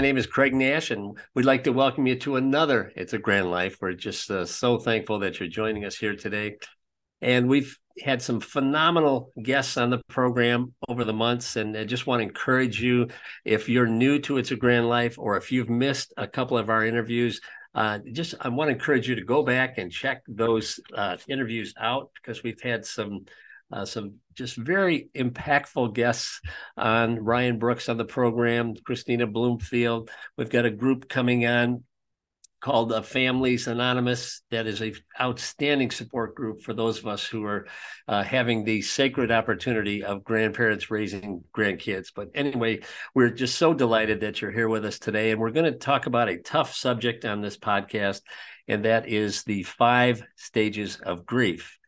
my name is Craig Nash, and we'd like to welcome you to another It's a Grand Life. We're just uh, so thankful that you're joining us here today. And we've had some phenomenal guests on the program over the months. And I just want to encourage you if you're new to It's a Grand Life or if you've missed a couple of our interviews, uh, just I want to encourage you to go back and check those uh, interviews out because we've had some uh, some just very impactful guests on Ryan Brooks on the program, Christina Bloomfield. We've got a group coming on called uh, Families Anonymous. That is a outstanding support group for those of us who are uh, having the sacred opportunity of grandparents raising grandkids. But anyway, we're just so delighted that you're here with us today, and we're going to talk about a tough subject on this podcast, and that is the five stages of grief.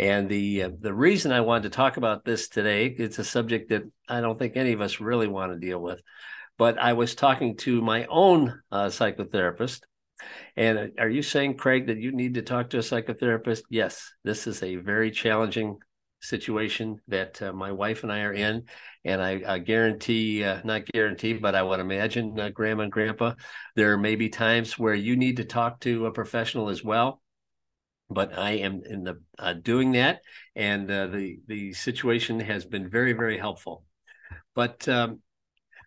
And the uh, the reason I wanted to talk about this today, it's a subject that I don't think any of us really want to deal with. But I was talking to my own uh, psychotherapist, and are you saying, Craig, that you need to talk to a psychotherapist? Yes, this is a very challenging situation that uh, my wife and I are in. And I, I guarantee, uh, not guarantee, but I would imagine, uh, Grandma and Grandpa, there may be times where you need to talk to a professional as well but I am in the uh, doing that, and uh, the the situation has been very very helpful. But um,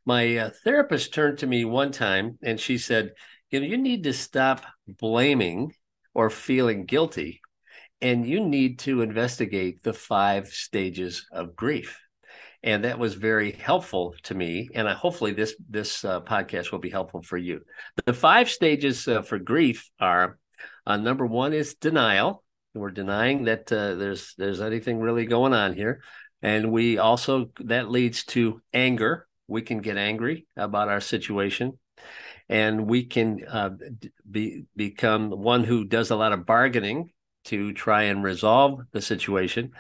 my uh, therapist turned to me one time and she said, "You know, you need to stop blaming or feeling guilty, and you need to investigate the five stages of grief." And that was very helpful to me, and I, hopefully this this uh, podcast will be helpful for you. The five stages uh, for grief are uh, number one is denial. We're denying that uh, there's there's anything really going on here, and we also that leads to anger. We can get angry about our situation, and we can uh, be become one who does a lot of bargaining to try and resolve the situation.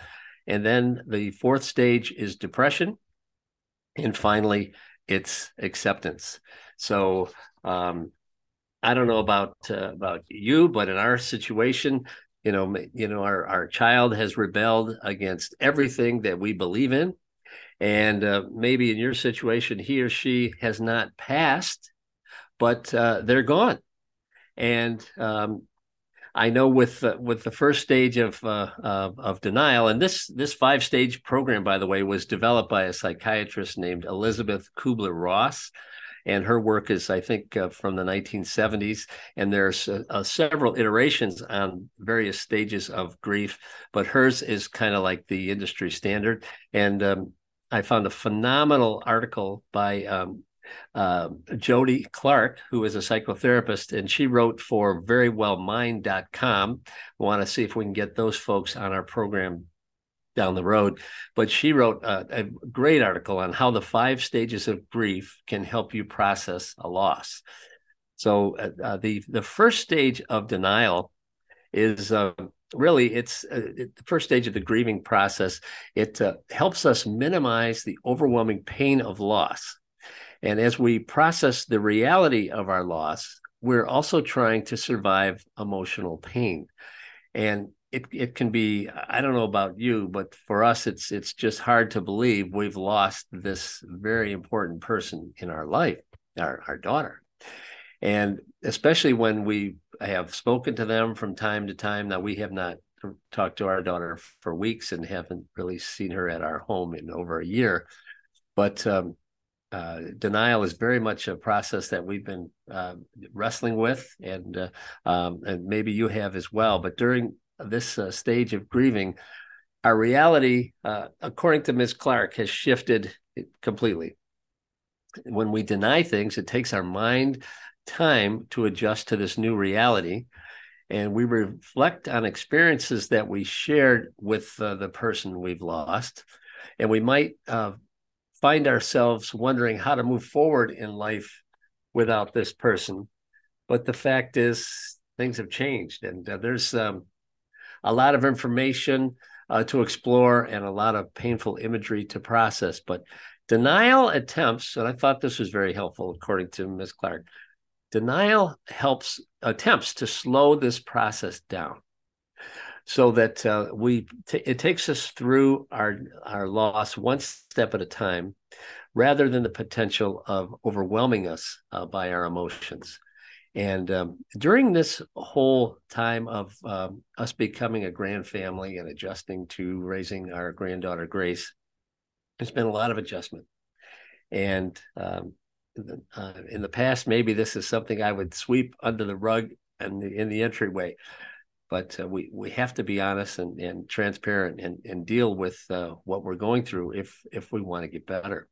And then the fourth stage is depression, and finally, it's acceptance. So um, I don't know about uh, about you, but in our situation, you know, you know, our our child has rebelled against everything that we believe in, and uh, maybe in your situation, he or she has not passed, but uh, they're gone, and um, I know with uh, with the first stage of, uh, of, of denial, and this this five stage program, by the way, was developed by a psychiatrist named Elizabeth Kubler Ross and her work is, I think, uh, from the 1970s. And there's uh, uh, several iterations on various stages of grief, but hers is kind of like the industry standard. And um, I found a phenomenal article by um, uh, Jodi Clarke, who is a psychotherapist, and she wrote for verywellmind.com. We want to see if we can get those folks on our program down the road. But she wrote a, a, great article on how the five stages of grief can help you process a loss. So uh, uh the the first stage of denial is uh, really it's uh, it, the first stage of the grieving process. It uh, helps us minimize the overwhelming pain of loss. And as we process the reality of our loss, we're also trying to survive emotional pain. And it it can be i don't know about you but for us it's it's just hard to believe we've lost this very important person in our life our, our daughter and especially when we have spoken to them from time to time now we have not talked to our daughter for weeks and haven't really seen her at our home in over a year but um, uh, denial is very much a process that we've been uh, wrestling with, and uh, um, and maybe you have as well. But during this uh, stage of grieving, our reality, uh, according to Ms. Clarke, has shifted completely. When we deny things, it takes our mind time to adjust to this new reality. And we reflect on experiences that we shared with uh, the person we've lost. And we might uh, find ourselves wondering how to move forward in life without this person. But the fact is, things have changed. And uh, there's um, a lot of information uh, to explore and a lot of painful imagery to process. But denial attempts, and I thought this was very helpful, according to Ms. Clarke. Denial helps attempts to slow this process down, so that uh, we t- it takes us through our our loss one step at a time, rather than the potential of overwhelming us uh, by our emotions. And um, during this whole time of um, us becoming a grand family and adjusting to raising our granddaughter Grace, there's been a lot of adjustment. And um, uh, in the past, maybe this is something I would sweep under the rug and in, in the entryway. But uh, we we have to be honest and, and transparent and, and deal with uh, what we're going through if if we want to get better.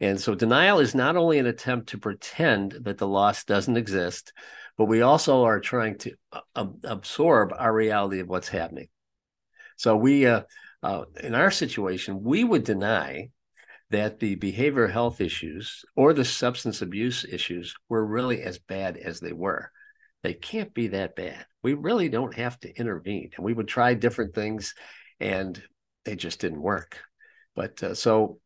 And so denial is not only an attempt to pretend that the loss doesn't exist, but we also are trying to uh, absorb our reality of what's happening. So we, uh, uh, in our situation, we would deny that the behavioral health issues or the substance abuse issues were really as bad as they were. They can't be that bad. We really don't have to intervene. And we would try different things and they just didn't work. But uh, so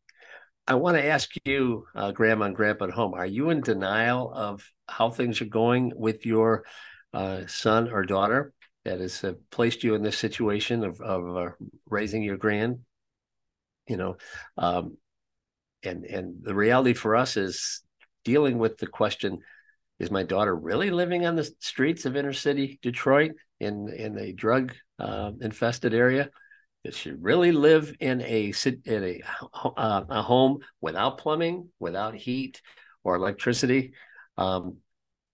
I want to ask you, uh, Grandma and Grandpa at home, are you in denial of how things are going with your uh, son or daughter that has uh, placed you in this situation of, of uh, raising your grand? You know, um, and and the reality for us is dealing with the question: Is my daughter really living on the streets of inner city Detroit in in a drug uh, infested area? Does she really live in a in a uh, a home without plumbing, without heat or electricity? Um,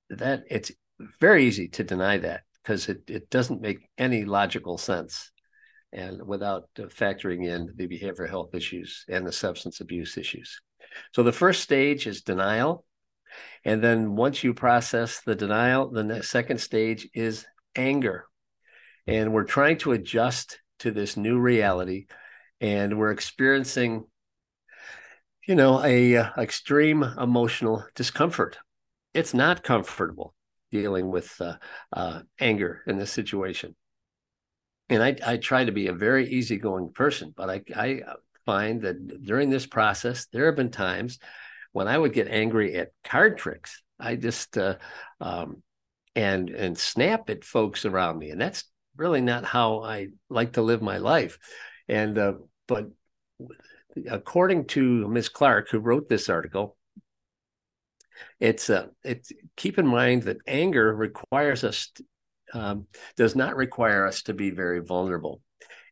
that it's very easy to deny that because it, it doesn't make any logical sense and without factoring in the behavioral health issues and the substance abuse issues. So the first stage is denial. And then once you process the denial, the second stage is anger. And we're trying to adjust to this new reality and we're experiencing you know a, a uh, extreme emotional discomfort. It's not comfortable dealing with uh, uh, anger in this situation. And I, I try to be a very easygoing person but I, I find that during this process there have been times when i would get angry at card tricks. I just uh, um, and and snap at folks around me and that's really not how I like to live my life. And uh, but according to Ms. Clarke, who wrote this article, it's uh, it's keep in mind that anger requires us um, does not require us to be very vulnerable,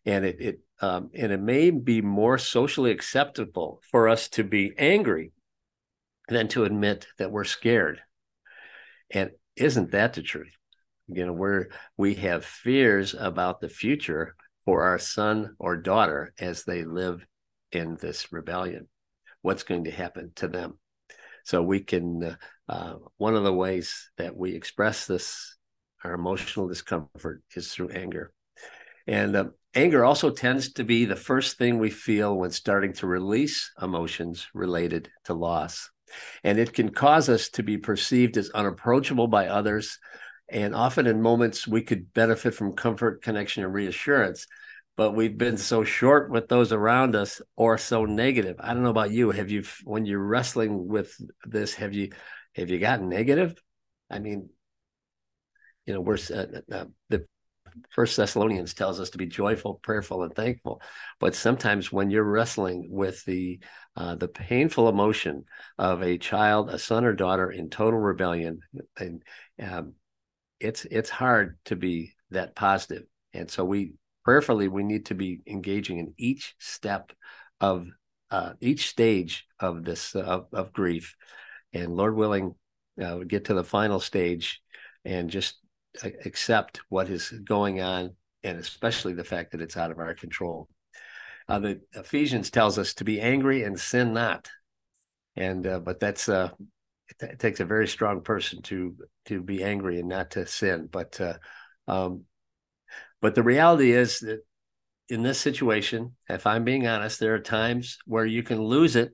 and it it um, and it may be more socially acceptable for us to be angry than to admit that we're scared. And isn't that the truth? You know we're we have fears about the future for our son or daughter as they live in this rebellion. What's going to happen to them? So we can uh, uh, one of the ways that we express this our emotional discomfort is through anger. And uh, anger also tends to be the first thing we feel when starting to release emotions related to loss. And it can cause us to be perceived as unapproachable by others and often in moments we could benefit from comfort, connection, and reassurance. But we've been so short with those around us or so negative. I don't know about you. Have you, when you're wrestling with this, have you, have you gotten negative? I mean, you know, we're uh, uh, the First Thessalonians tells us to be joyful, prayerful, and thankful. But sometimes when you're wrestling with the uh, the painful emotion of a child, a son or daughter in total rebellion, and um, it's it's hard to be that positive. And so we prayerfully we need to be engaging in each step of uh, each stage of this uh, of, of, grief. And lord willing uh, get to the final stage and just accept what is going on and especially the fact that it's out of our control. Uh, the ephesians tells us to be angry and sin not. And uh, but that's uh, it, takes a very strong person to to be angry and not to sin. But uh, um, but the reality is that in this situation, if I'm being honest, there are times where you can lose it,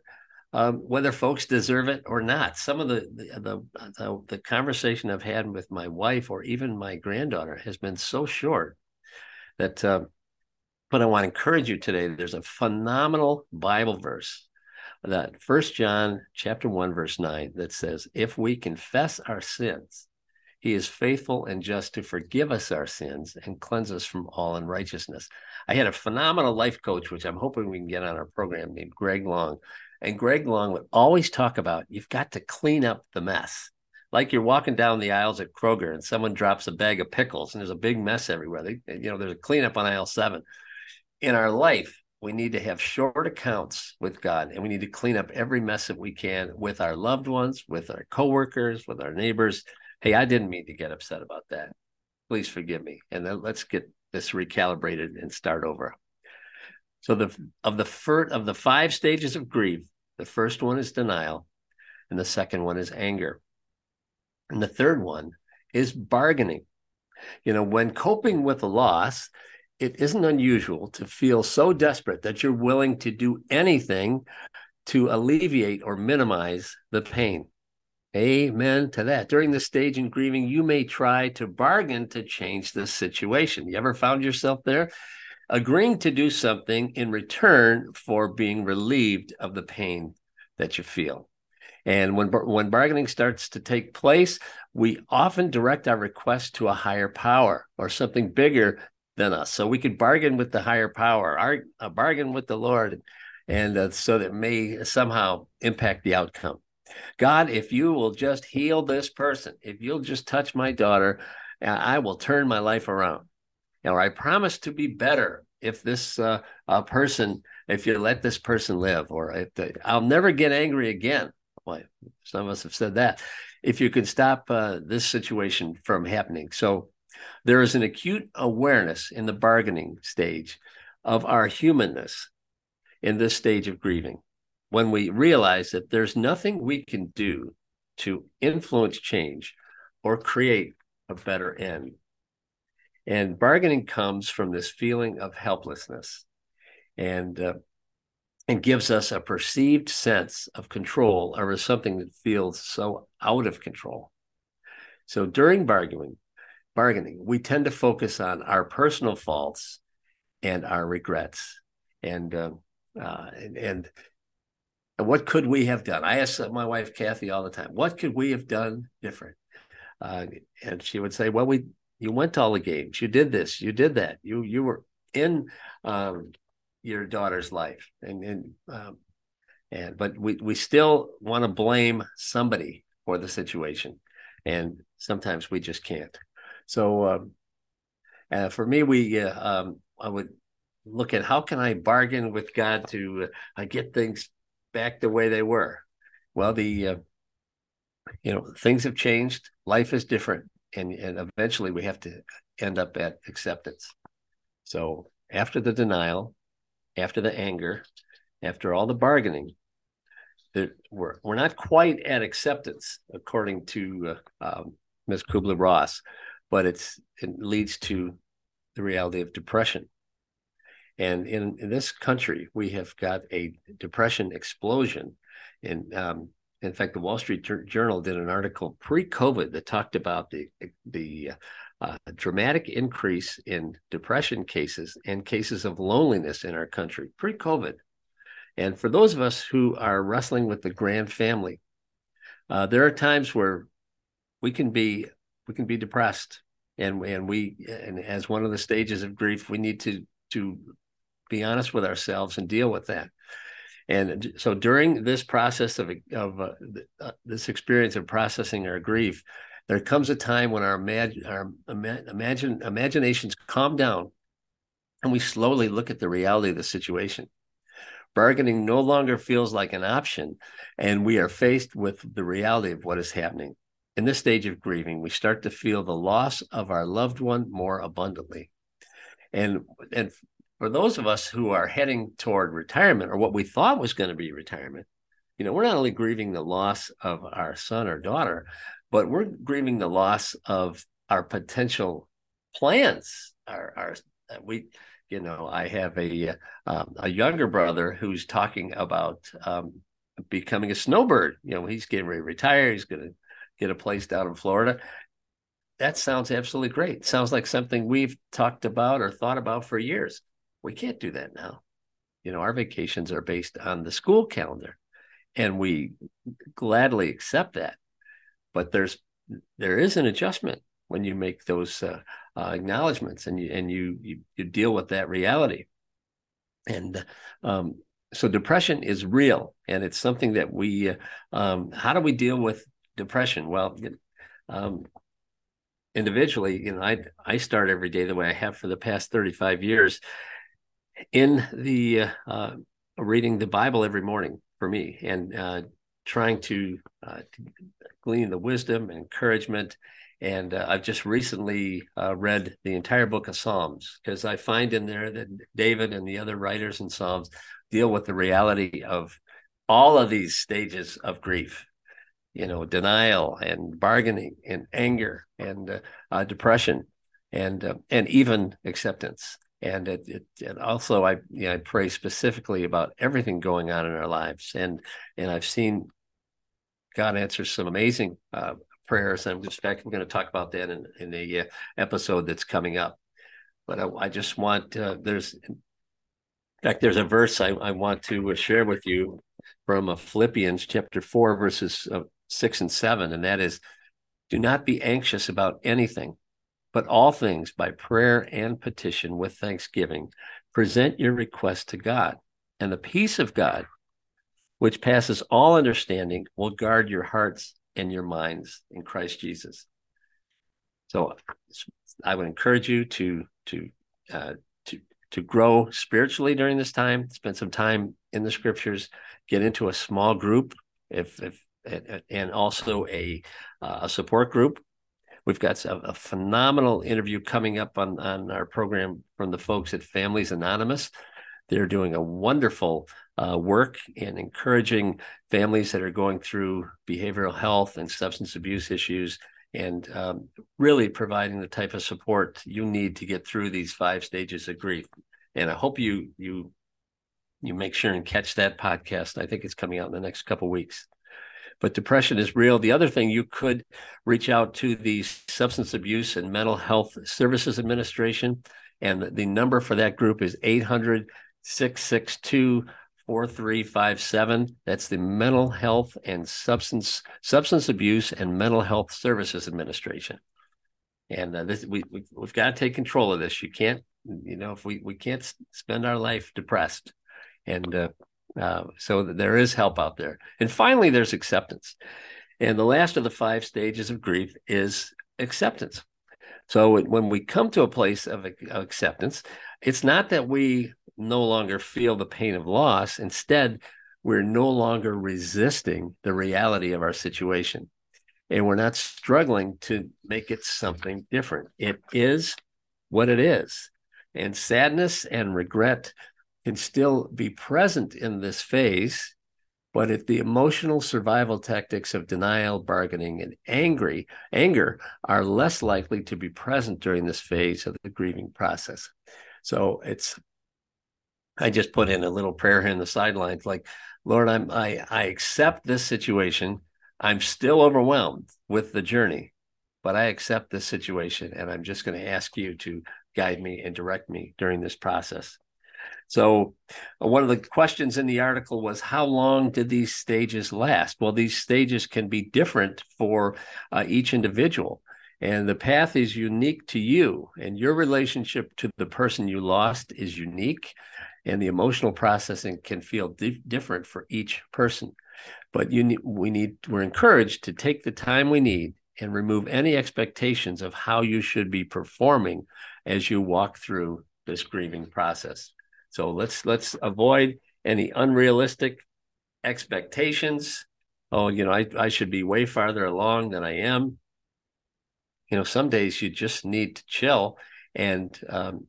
um, whether folks deserve it or not. Some of the the, the the, the conversation I've had with my wife or even my granddaughter has been so short that. Uh, but I want to encourage you today. There's a phenomenal Bible verse that First John chapter 1 verse 9 that says if we confess our sins he is faithful and just to forgive us our sins and cleanse us from all unrighteousness. I had a phenomenal life coach which I'm hoping we can get on our program named Greg Long And Greg Long would always talk about you've got to clean up the mess. Like you're walking down the aisles at Kroger and someone drops a bag of pickles and there's a big mess everywhere. They, you know, there's a cleanup on aisle seven. In our life, we need to have short accounts with God and we need to clean up every mess that we can with our loved ones, with our coworkers, with our neighbors. Hey, I didn't mean to get upset about that. Please forgive me. And then let's get this recalibrated and start over. So the of the first of the five stages of grief, the first one is denial, and the second one is anger. And the third one is bargaining. You know, when coping with a loss, it isn't unusual to feel so desperate that you're willing to do anything to alleviate or minimize the pain. Amen to that. During the stage in grieving, you may try to bargain to change the situation. You ever found yourself there? Agreeing to do something in return for being relieved of the pain that you feel. And when, when bargaining starts to take place, we often direct our request to a higher power or something bigger than us. So we could bargain with the higher power, our, a bargain with the Lord, and uh, so that may somehow impact the outcome. God, if you will just heal this person, if you'll just touch my daughter, I will turn my life around. Or I promise to be better if this uh, uh, person, if you let this person live, or if I'll never get angry again. Well, some of us have said that. If you can stop uh, this situation from happening. So there is an acute awareness in the bargaining stage of our humanness in this stage of grieving. When we realize that there's nothing we can do to influence change or create a better end. And bargaining comes from this feeling of helplessness and uh, and gives us a perceived sense of control over something that feels so out of control. So during bargaining, bargaining, we tend to focus on our personal faults and our regrets, and uh, uh, and, and what could we have done? I ask my wife Kathy all the time, what could we have done different? Uh, and she would say, "Well, we you went to all the games, you did this, you did that, you you were in um, your daughter's life, and and um, and but we we still want to blame somebody for the situation, and sometimes we just can't. So um, uh, for me, we uh, um, I would look at how can I bargain with God to uh, get things back the way they were. Well, the uh, you know things have changed, life is different, and and eventually we have to end up at acceptance. So after the denial, after the anger, after all the bargaining, that we're we're not quite at acceptance according to uh, um, Ms. Kubler Ross but it's it leads to the reality of depression. And in, in this country, we have got a depression explosion. And um, in fact, the Wall Street Journal did an article pre-COVID that talked about the the uh, dramatic increase in depression cases and cases of loneliness in our country pre-COVID. And for those of us who are wrestling with the grand family, uh, there are times where we can be we can be depressed. And and we and as one of the stages of grief we need to to be honest with ourselves and deal with that. And so during this process of of uh, uh, this experience of processing our grief there comes a time when our imagine our imagine imaginations calm down and we slowly look at the reality of the situation. Bargaining no longer feels like an option and we are faced with the reality of what is happening in this stage of grieving, we start to feel the loss of our loved one more abundantly. And, and for those of us who are heading toward retirement or what we thought was going to be retirement, you know, we're not only grieving the loss of our son or daughter, but we're grieving the loss of our potential plans. Our, our we, you know, I have a um, a younger brother who's talking about um, becoming a snowbird. You know, he's getting ready to retire. He's going to get a place down in Florida. That sounds absolutely great. Sounds like something we've talked about or thought about for years. We can't do that now. You know, our vacations are based on the school calendar, and we gladly accept that. But there's there is an adjustment when you make those uh, uh, acknowledgments and you and you, you, you deal with that reality. And um, so depression is real, and it's something that we. Uh, um, how do we deal with depression? Well, um, individually, you know, I I start every day the way I have for the past thirty five years, in the uh, reading the Bible every morning for me, and uh, trying to, uh, to, glean the wisdom and encouragement. And uh, I've just recently uh, read the entire book of Psalms because I find in there that David and the other writers in Psalms deal with the reality of all of these stages of grief you know denial and bargaining and anger and uh, uh, depression and uh, and even acceptance. And it, it and also I you know, I pray specifically about everything going on in our lives. And and I've seen God answer some amazing uh, prayers. And in fact I'm going to talk about that in in a uh, episode that's coming up. But I, I just want uh, there's in fact, there's a verse I, I want to share with you from Philippians chapter 4, verses 6 and 7, and that is do not be anxious about anything, but all things by prayer and petition with thanksgiving. Present your request to God, and the peace of God, which passes all understanding, will guard your hearts and your minds in Christ Jesus. So I would encourage you to to uh, to to grow spiritually during this time, spend some time in the scriptures, get into a small group, if if and also a uh, a support group. We've got a, a, phenomenal interview coming up on on our program from the folks at Families Anonymous. They're doing a wonderful uh, work in encouraging families that are going through behavioral health and substance abuse issues and um, really providing the type of support you need to get through these five stages of grief. And I hope you you you make sure and catch that podcast. I think it's coming out in the next couple weeks. But depression is real. The other thing you could reach out to the Substance Abuse and Mental Health Services Administration, and the number for that group is 800 662 4357. That's the Mental Health and Substance Substance Abuse and Mental Health Services Administration. And uh, this we, we we've got to take control of this. You can't, you know, if we we can't spend our life depressed, and uh, uh, so there is help out there. And finally, there's acceptance. And the last of the five stages of grief is acceptance. So when we come to a place of acceptance, it's not that we no longer feel the pain of loss. Instead, we're no longer resisting the reality of our situation. And we're not struggling to make it something different. It is what it is. And sadness and regret can still be present in this phase, but if the emotional survival tactics of denial, bargaining, and angry anger are less likely to be present during this phase of the grieving process. So it's I just put in a little prayer here in the sidelines, like, Lord, I'm I I accept this situation. I'm still overwhelmed with the journey, but I accept this situation, and I'm just going to ask you to guide me and direct me during this process. So, one of the questions in the article was how long did these stages last? Well, these stages can be different for uh, each individual. And the path is unique to you, and your relationship to the person you lost is unique and the emotional processing can feel di- different for each person. But you need, we need, we're encouraged to take the time we need and remove any expectations of how you should be performing as you walk through this grieving process. So let's let's avoid any unrealistic expectations. Oh, you know, I, I should be way farther along than I am. You know, some days you just need to chill and um,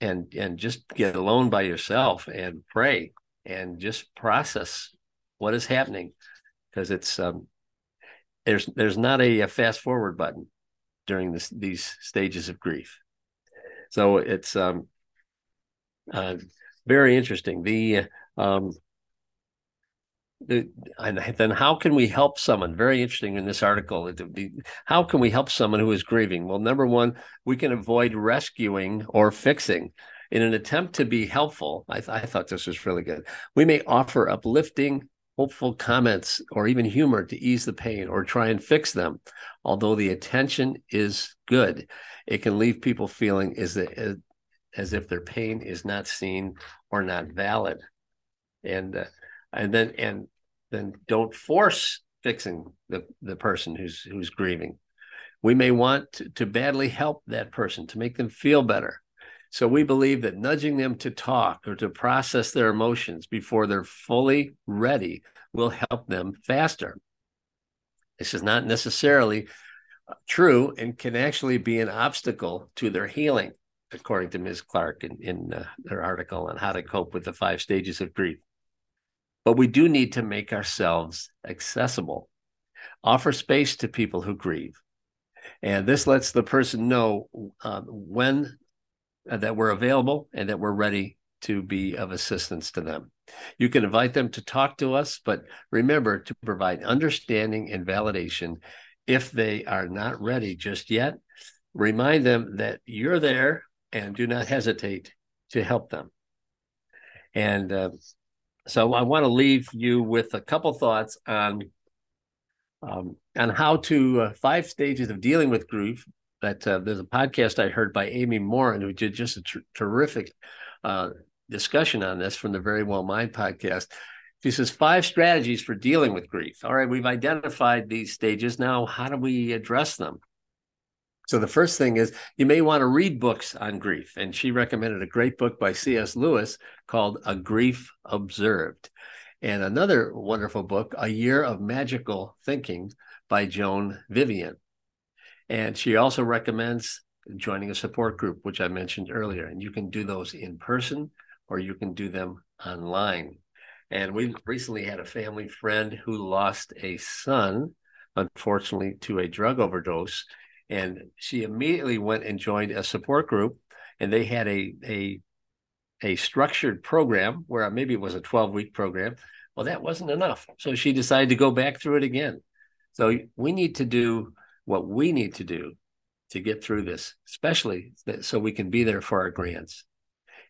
and and just get alone by yourself and pray and just process what is happening because it's um, there's there's not a, a, fast forward button during this these stages of grief so it's um, uh, very interesting. The um, the and then how can we help someone? Very interesting in this article. How can we help someone who is grieving? Well number one we can avoid rescuing or fixing. In an attempt to be helpful I, th- I thought this was really good. We may offer uplifting hopeful comments or even humor to ease the pain or try and fix them. Although the attention is good it can leave people feeling as, as if their pain is not seen or not valid and uh, and then and then don't force fixing the the person who's who's grieving. We may want to, to badly help that person to make them feel better. So we believe that nudging them to talk or to process their emotions before they're fully ready will help them faster. This is not necessarily uh, true and can actually be an obstacle to their healing, according to Ms. Clarke in, in uh, her article on how to cope with the five stages of grief. But we do need to make ourselves accessible, offer space to people who grieve. And this lets the person know uh, when uh, that we're available and that we're ready to be of assistance to them. You can invite them to talk to us, but remember to provide understanding and validation if they are not ready just yet. Remind them that you're there and do not hesitate to help them. And uh, so I want to leave you with a couple thoughts on um, on how to uh, five stages of dealing with grief. That uh, there's a podcast I heard by Amy Morin who did just a tr- terrific uh, discussion on this from the Very Well Mind podcast. She says five strategies for dealing with grief. All right, we've identified these stages. Now, how do we address them? So the first thing is you may want to read books on grief, and she recommended a great book by C.S. Lewis called A Grief Observed, and another wonderful book, A Year of Magical Thinking by Joan Didion. And she also recommends joining a support group, which I mentioned earlier. And you can do those in person or you can do them online. And we recently had a family friend who lost a son, unfortunately, to a drug overdose. And she immediately went and joined a support group, and they had a a a structured program where maybe it was a 12 week program. Well, that wasn't enough. So she decided to go back through it again. So we need to do what we need to do to get through this, especially so we can be there for our grands.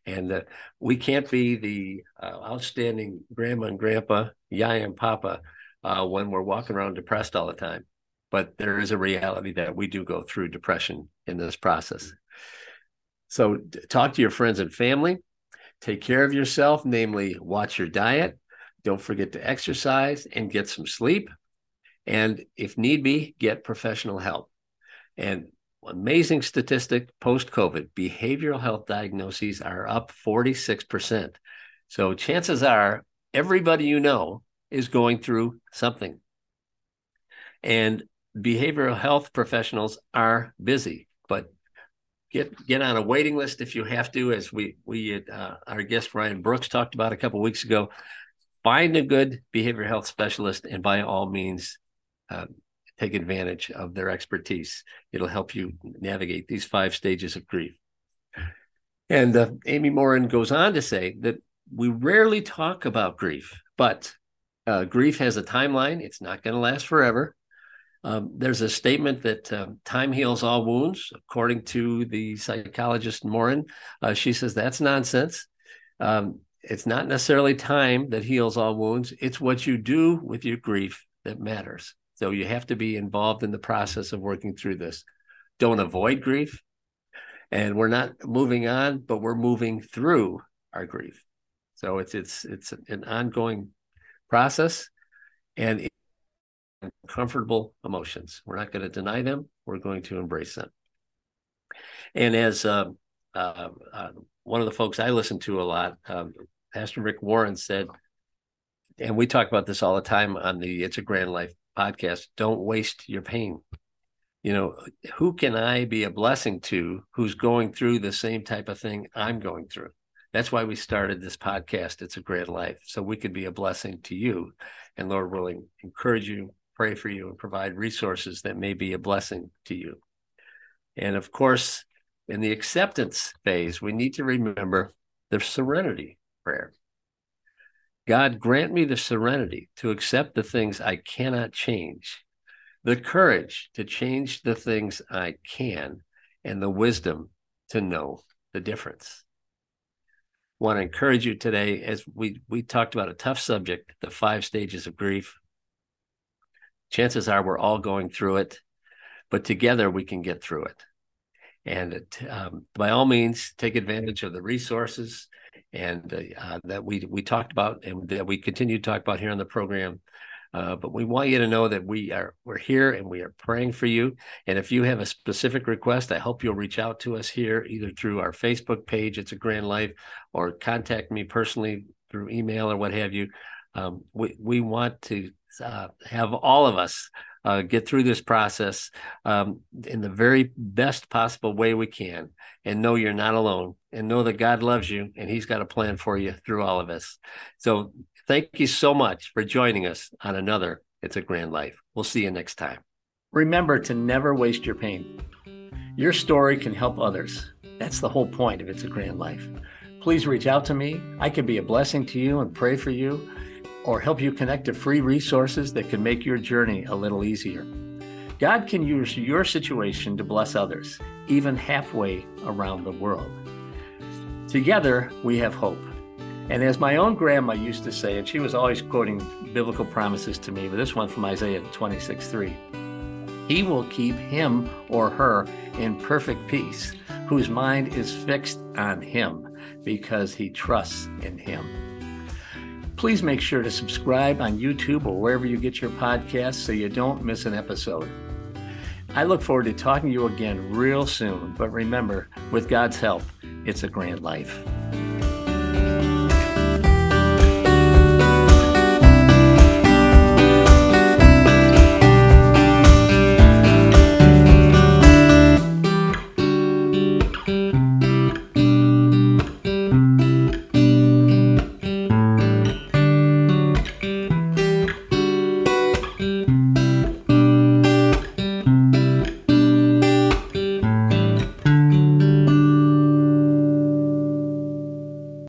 And uh, we can't be the uh, outstanding grandma and grandpa, yaya and papa, uh, when we're walking around depressed all the time. But there is a reality that we do go through depression in this process. Mm-hmm. So talk to your friends and family. Take care of yourself, namely, watch your diet. Don't forget to exercise and get some sleep. And if need be, get professional help. And amazing statistic post COVID behavioral health diagnoses are up 46%. So chances are everybody you know is going through something. And behavioral health professionals are busy, but get get on a waiting list if you have to as we we uh, our guest Ryan Brooks talked about a couple weeks ago find a good behavioral health specialist and by all means uh, take advantage of their expertise. It'll help you navigate these five stages of grief. And uh, Amy Morin goes on to say that we rarely talk about grief, but uh, grief has a timeline. It's not going to last forever. Um, there's a statement that um, time heals all wounds, according to the psychologist Morin. Uh, she says that's nonsense. Um, it's not necessarily time that heals all wounds, it's what you do with your grief that matters. So you have to be involved in the process of working through this. Don't avoid grief. And we're not moving on, but we're moving through our grief. So it's it's it's an ongoing process and comfortable emotions. We're not going to deny them. We're going to embrace them. And as uh, uh, uh, one of the folks I listen to a lot, um, Pastor Rick Warren said, and we talk about this all the time on the It's a Grand Life podcast don't waste your pain you know who can i be a blessing to who's going through the same type of thing i'm going through that's why we started this podcast it's a great life so we could be a blessing to you and lord willing encourage you pray for you and provide resources that may be a blessing to you and of course in the acceptance phase we need to remember the serenity prayer God, grant me the serenity to accept the things I cannot change, the courage to change the things I can, and the wisdom to know the difference. I want to encourage you today as we we talked about a tough subject, the five stages of grief. Chances are we're all going through it, but together we can get through it. And it, um, by all means, take advantage of the resources and uh, that we we talked about and that we continue to talk about here on the program. Uh, but we want you to know that we are we're here and we are praying for you. And if you have a specific request, I hope you'll reach out to us here either through our Facebook page, It's a Grand Life, or contact me personally through email or what have you. Um, we we want to uh, have all of us uh, get through this process um, in the very best possible way we can and know you're not alone and know that God loves you and He's got a plan for you through all of us. So thank you so much for joining us on another It's a Grand Life. We'll see you next time. Remember to never waste your pain. Your story can help others. That's the whole point of It's a Grand Life. Please reach out to me. I can be a blessing to you and pray for you or help you connect to free resources that can make your journey a little easier. God can use your situation to bless others, even halfway around the world. Together, we have hope. And as my own grandma used to say, and she was always quoting biblical promises to me, but this one from Isaiah 26 3 He will keep him or her in perfect peace, whose mind is fixed on him because he trusts in him. Please make sure to subscribe on YouTube or wherever you get your podcasts so you don't miss an episode. I look forward to talking to you again real soon, but remember, with God's help, it's a grand life.